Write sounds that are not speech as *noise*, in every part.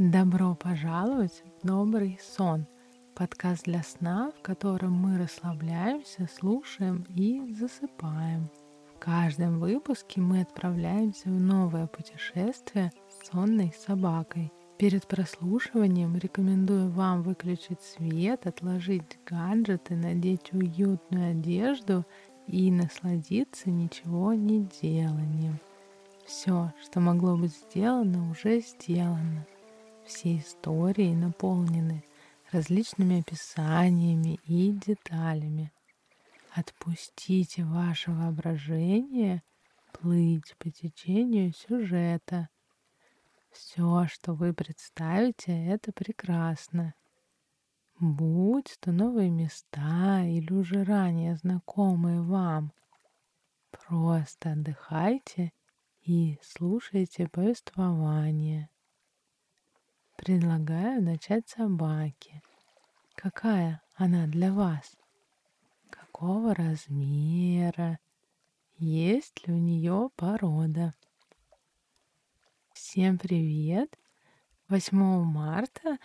Добро пожаловать в «Добрый сон» — подкаст для сна, в котором мы расслабляемся, слушаем и засыпаем. В каждом выпуске мы отправляемся в новое путешествие с сонной собакой. Перед прослушиванием рекомендую вам выключить свет, отложить гаджеты, надеть уютную одежду и насладиться ничего не деланием. Все, что могло быть сделано, уже сделано все истории наполнены различными описаниями и деталями. Отпустите ваше воображение плыть по течению сюжета. Все, что вы представите, это прекрасно. Будь то новые места или уже ранее знакомые вам. Просто отдыхайте и слушайте повествование. Предлагаю начать с собаки. Какая она для вас? Какого размера? Есть ли у нее порода? Всем привет! 8 марта,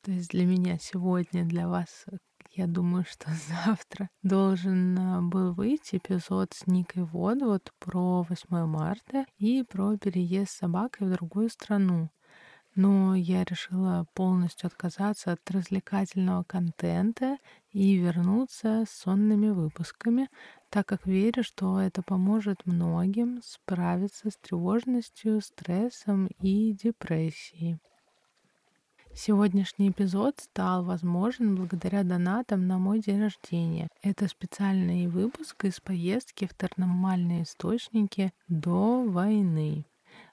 то есть для меня сегодня, для вас, я думаю, что *laughs* завтра должен а, был выйти эпизод с Никой Водвод про 8 марта и про переезд с собакой в другую страну но я решила полностью отказаться от развлекательного контента и вернуться с сонными выпусками, так как верю, что это поможет многим справиться с тревожностью, стрессом и депрессией. Сегодняшний эпизод стал возможен благодаря донатам на мой день рождения. Это специальный выпуск из поездки в термальные источники до войны.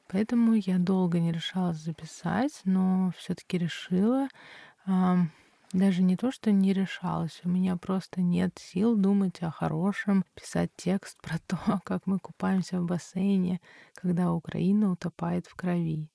Поэтому я долго не решалась записать, но все-таки решила. Даже не то, что не решалась, у меня просто нет сил думать о хорошем, писать текст про *laughs* то, как мы купаемся в бассейне, когда Украина утопает в крови.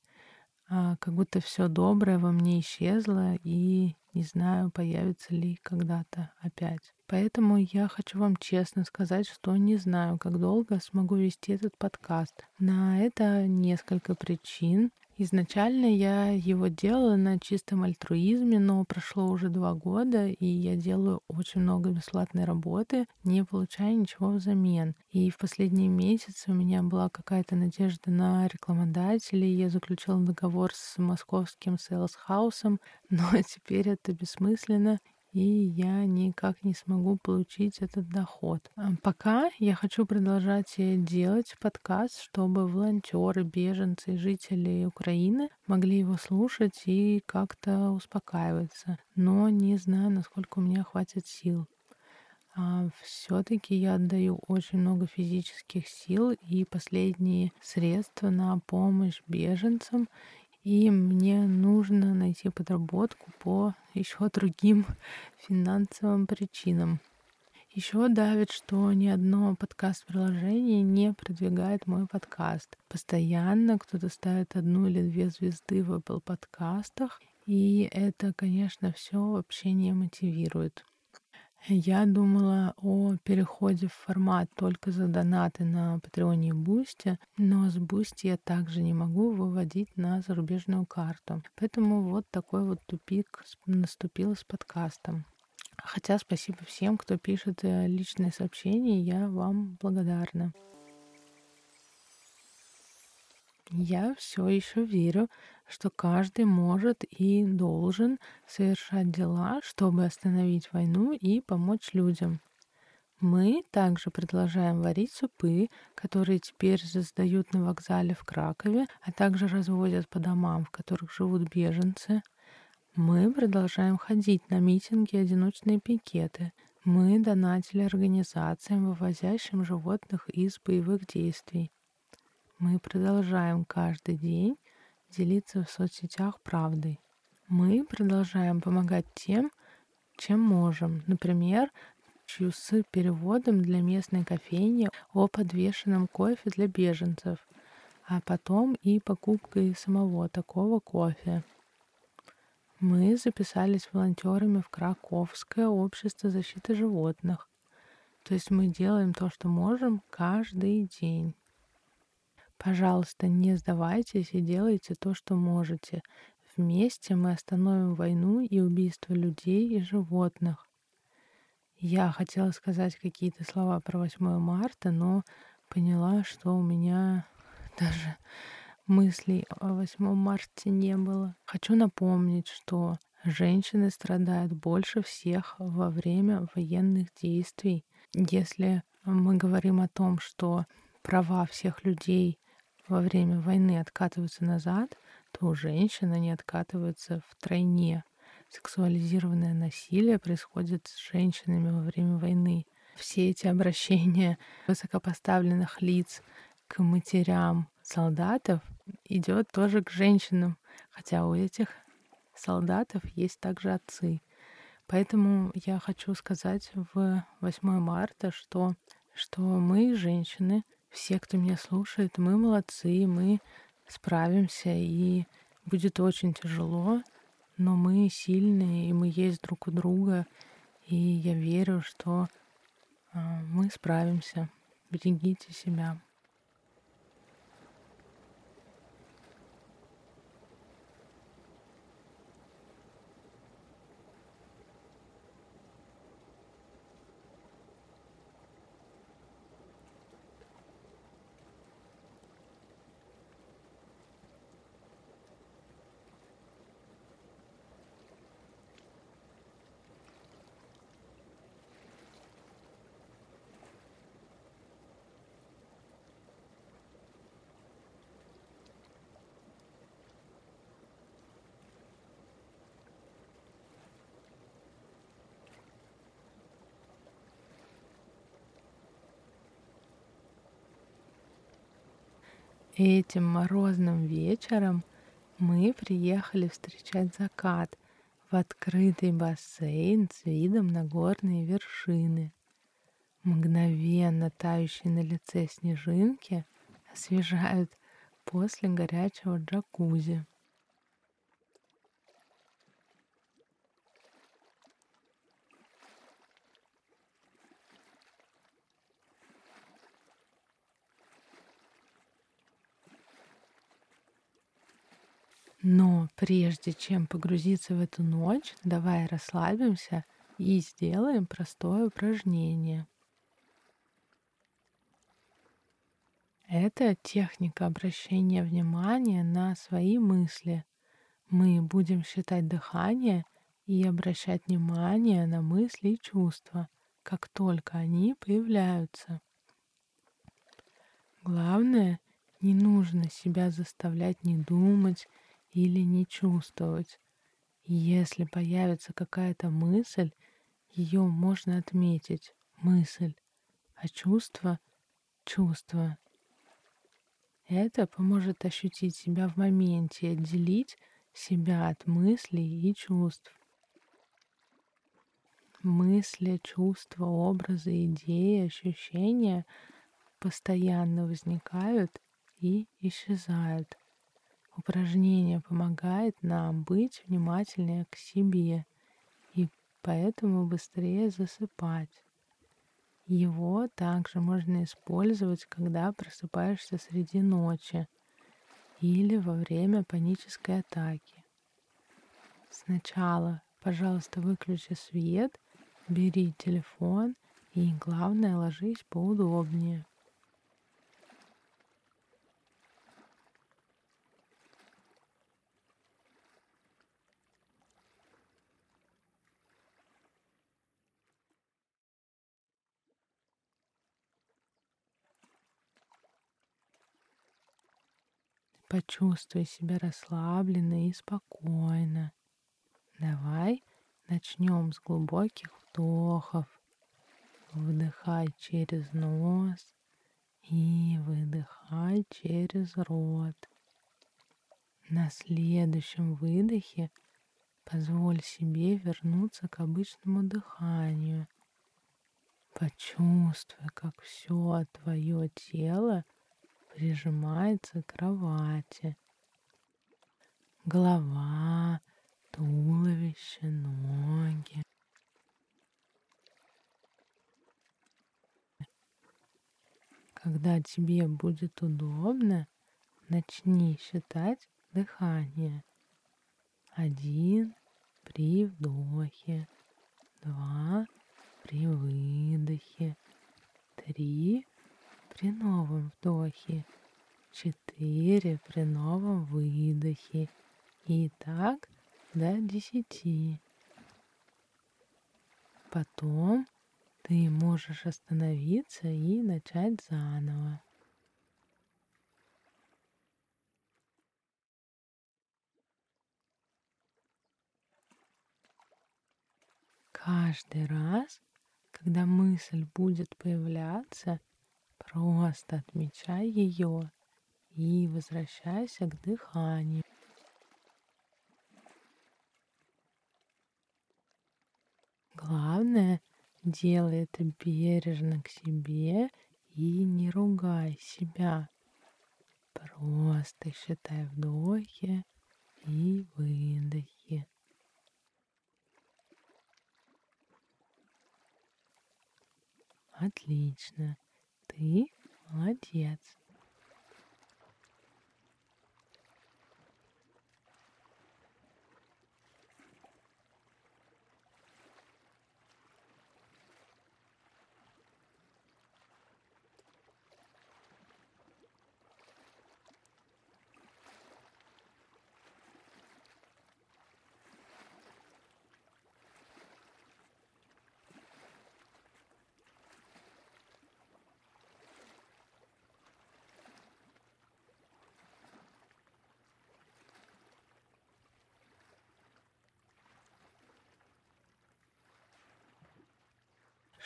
А как будто все доброе во мне исчезло, и не знаю, появится ли когда-то опять. Поэтому я хочу вам честно сказать, что не знаю, как долго смогу вести этот подкаст. На это несколько причин. Изначально я его делала на чистом альтруизме, но прошло уже два года, и я делаю очень много бесплатной работы, не получая ничего взамен. И в последние месяцы у меня была какая-то надежда на рекламодателей. Я заключила договор с московским House, *laughs* но теперь это бессмысленно, и я никак не смогу получить этот доход. А пока я хочу продолжать делать подкаст, чтобы волонтеры, беженцы, жители Украины могли его слушать и как-то успокаиваться. Но не знаю, насколько у меня хватит сил. А все-таки я отдаю очень много физических сил и последние средства на помощь беженцам и мне нужно найти подработку по еще другим *laughs* финансовым причинам. Еще давит, что ни одно подкаст-приложение не продвигает мой подкаст. Постоянно кто-то ставит одну или две звезды в Apple подкастах, и это, конечно, все вообще не мотивирует. Я думала о переходе в формат только за донаты на Патреоне и Бусти, но с Бусти я также не могу выводить на зарубежную карту. Поэтому вот такой вот тупик наступил с подкастом. Хотя спасибо всем, кто пишет э, личные сообщения, я вам благодарна. Я все еще верю, что каждый может и должен совершать дела, чтобы остановить войну и помочь людям. Мы также продолжаем варить супы, которые теперь создают на вокзале в Кракове, а также развозят по домам, в которых живут беженцы. Мы продолжаем ходить на митинги и одиночные пикеты. Мы донатили организациям, вывозящим животных из боевых действий. Мы продолжаем каждый день делиться в соцсетях правдой. Мы продолжаем помогать тем, чем можем. Например, с переводом для местной кофейни о подвешенном кофе для беженцев, а потом и покупкой самого такого кофе. Мы записались волонтерами в Краковское общество защиты животных. То есть мы делаем то, что можем каждый день. Пожалуйста, не сдавайтесь и делайте то, что можете. Вместе мы остановим войну и убийство людей и животных. Я хотела сказать какие-то слова про 8 марта, но поняла, что у меня *laughs* даже мыслей о 8 марта не было. Хочу напомнить, что женщины страдают больше всех во время военных действий. Если мы говорим о том, что права всех людей во время войны откатываются назад, то у женщин они откатываются в тройне. Сексуализированное насилие происходит с женщинами во время войны. Все эти обращения высокопоставленных лиц к матерям солдатов идет тоже к женщинам, хотя у этих солдатов есть также отцы. Поэтому я хочу сказать в 8 марта, что, что мы, женщины, все, кто меня слушает, мы молодцы, мы справимся, и будет очень тяжело, но мы сильные, и мы есть друг у друга, и я верю, что а, мы справимся. Берегите себя. Этим морозным вечером мы приехали встречать закат в открытый бассейн с видом на горные вершины. Мгновенно тающие на лице снежинки освежают после горячего джакузи. Но прежде чем погрузиться в эту ночь, давай расслабимся и сделаем простое упражнение. Это техника обращения внимания на свои мысли. Мы будем считать дыхание и обращать внимание на мысли и чувства, как только они появляются. Главное, не нужно себя заставлять не думать или не чувствовать. Если появится какая-то мысль, ее можно отметить. Мысль, а чувство — чувство. Это поможет ощутить себя в моменте, отделить себя от мыслей и чувств. Мысли, чувства, образы, идеи, ощущения постоянно возникают и исчезают. Упражнение помогает нам быть внимательнее к себе и поэтому быстрее засыпать. Его также можно использовать, когда просыпаешься среди ночи или во время панической атаки. Сначала, пожалуйста, выключи свет, бери телефон и, главное, ложись поудобнее. Почувствуй себя расслабленно и спокойно. Давай начнем с глубоких вдохов. Вдыхай через нос и выдыхай через рот. На следующем выдохе позволь себе вернуться к обычному дыханию. Почувствуй, как все твое тело прижимается к кровати. Голова, туловище, ноги. Когда тебе будет удобно, начни считать дыхание. Один при вдохе, два при выдохе, три при новом вдохе, четыре при новом выдохе и так до десяти. Потом ты можешь остановиться и начать заново. Каждый раз, когда мысль будет появляться, просто отмечай ее и возвращайся к дыханию. Главное, делай это бережно к себе и не ругай себя. Просто считай вдохи и выдохи. Отлично. Ты молодец.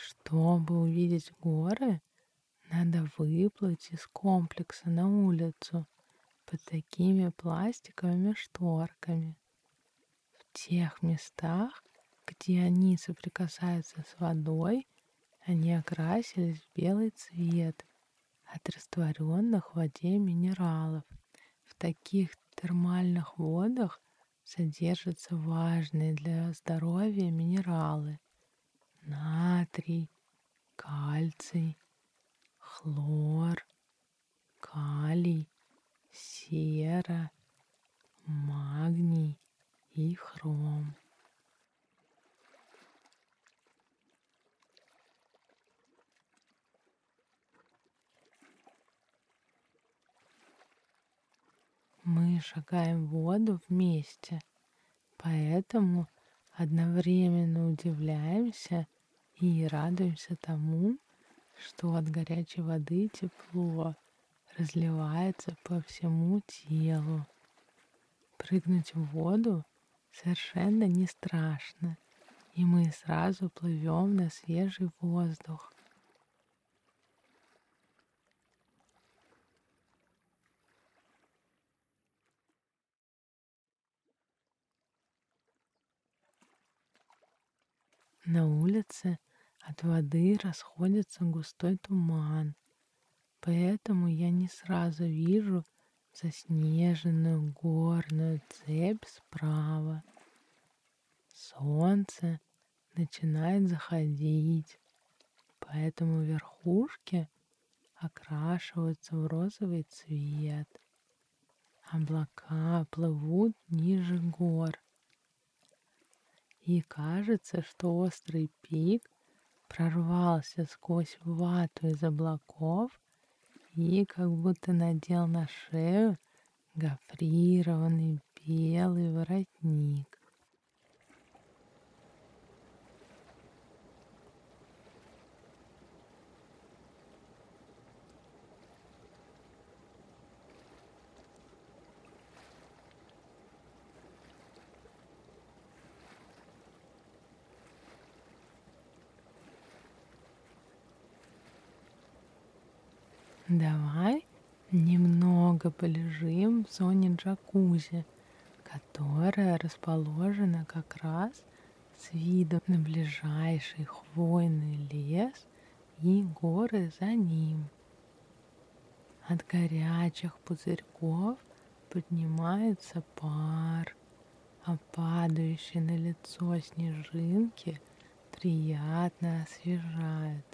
Чтобы увидеть горы, надо выплыть из комплекса на улицу под такими пластиковыми шторками. В тех местах, где они соприкасаются с водой, они окрасились в белый цвет от растворенных в воде минералов. В таких термальных водах содержатся важные для здоровья минералы натрий, кальций, хлор, калий, сера, магний и хром. Мы шагаем воду вместе, поэтому одновременно удивляемся и радуемся тому, что от горячей воды тепло разливается по всему телу. Прыгнуть в воду совершенно не страшно, и мы сразу плывем на свежий воздух. На улице от воды расходится густой туман, поэтому я не сразу вижу заснеженную горную цепь справа. Солнце начинает заходить, поэтому верхушки окрашиваются в розовый цвет. Облака плывут ниже гор. И кажется, что острый пик прорвался сквозь вату из облаков и как будто надел на шею гофрированный белый воротник. Давай немного полежим в зоне джакузи, которая расположена как раз с видом на ближайший хвойный лес и горы за ним. От горячих пузырьков поднимается пар, а падающие на лицо снежинки приятно освежают.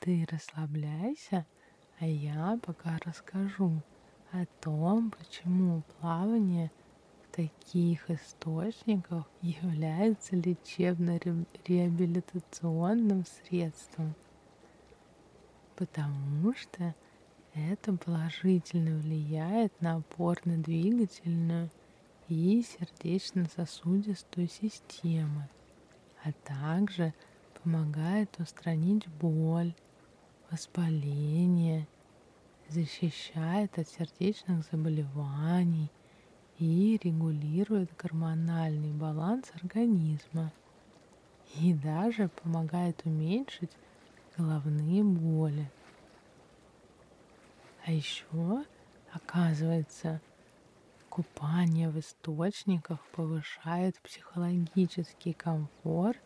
Ты расслабляйся, а я пока расскажу о том, почему плавание таких источников является лечебно-реабилитационным средством, потому что это положительно влияет на опорно-двигательную и сердечно-сосудистую системы, а также помогает устранить боль, воспаление, защищает от сердечных заболеваний и регулирует гормональный баланс организма и даже помогает уменьшить головные боли. А еще, оказывается, купание в источниках повышает психологический комфорт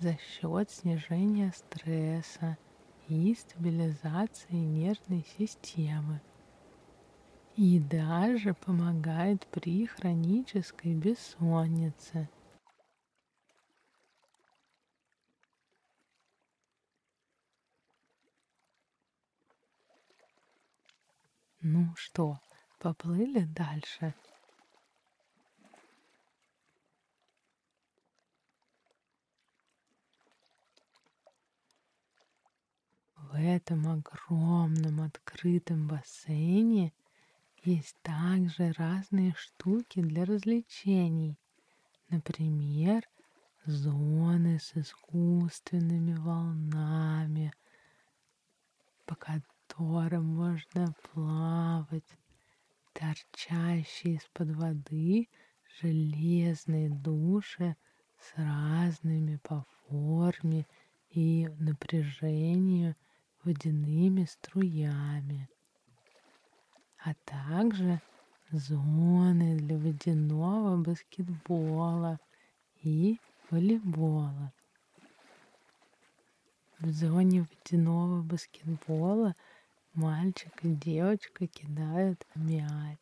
за счет снижения стресса и стабилизации нервной системы. И даже помогает при хронической бессоннице. Ну что, поплыли дальше? В этом огромном открытом бассейне есть также разные штуки для развлечений. Например, зоны с искусственными волнами, по которым можно плавать, торчащие из-под воды железные души с разными по форме и напряжению – водяными струями, а также зоны для водяного баскетбола и волейбола. В зоне водяного баскетбола мальчик и девочка кидают мяч.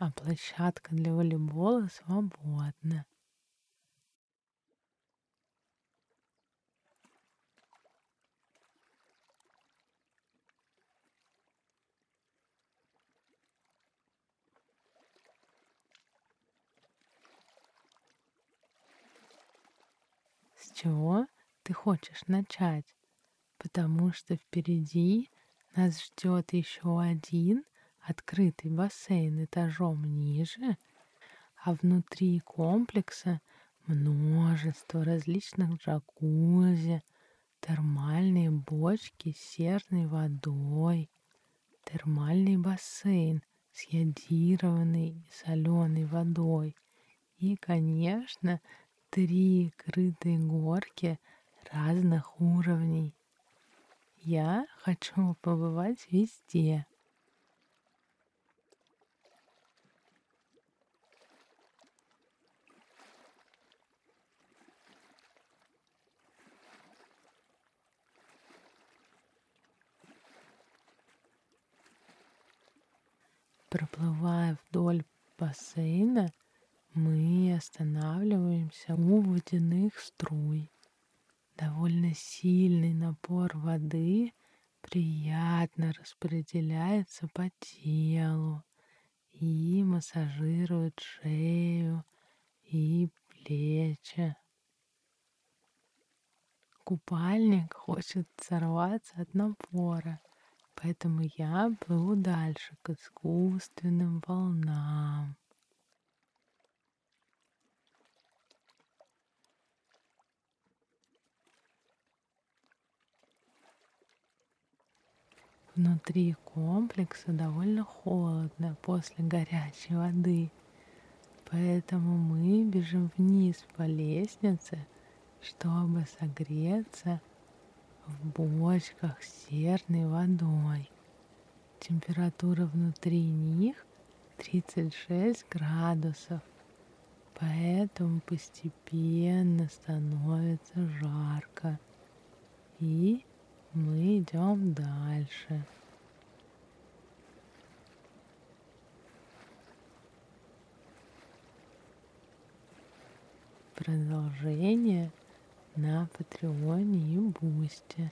А площадка для волейбола свободна. Чего ты хочешь начать, потому что впереди нас ждет еще один открытый бассейн этажом ниже, а внутри комплекса множество различных джакузи, термальные бочки с серной водой, термальный бассейн с йодированной и соленой водой. И, конечно, три крытые горки разных уровней. Я хочу побывать везде. Проплывая вдоль бассейна, мы останавливаемся у водяных струй. Довольно сильный напор воды приятно распределяется по телу и массажирует шею и плечи. Купальник хочет сорваться от напора, поэтому я плыву дальше к искусственным волнам. Внутри комплекса довольно холодно после горячей воды, поэтому мы бежим вниз по лестнице, чтобы согреться в бочках с серной водой. Температура внутри них 36 градусов, поэтому постепенно становится жарко. И мы идем дальше. Продолжение на Патреоне и Бусте.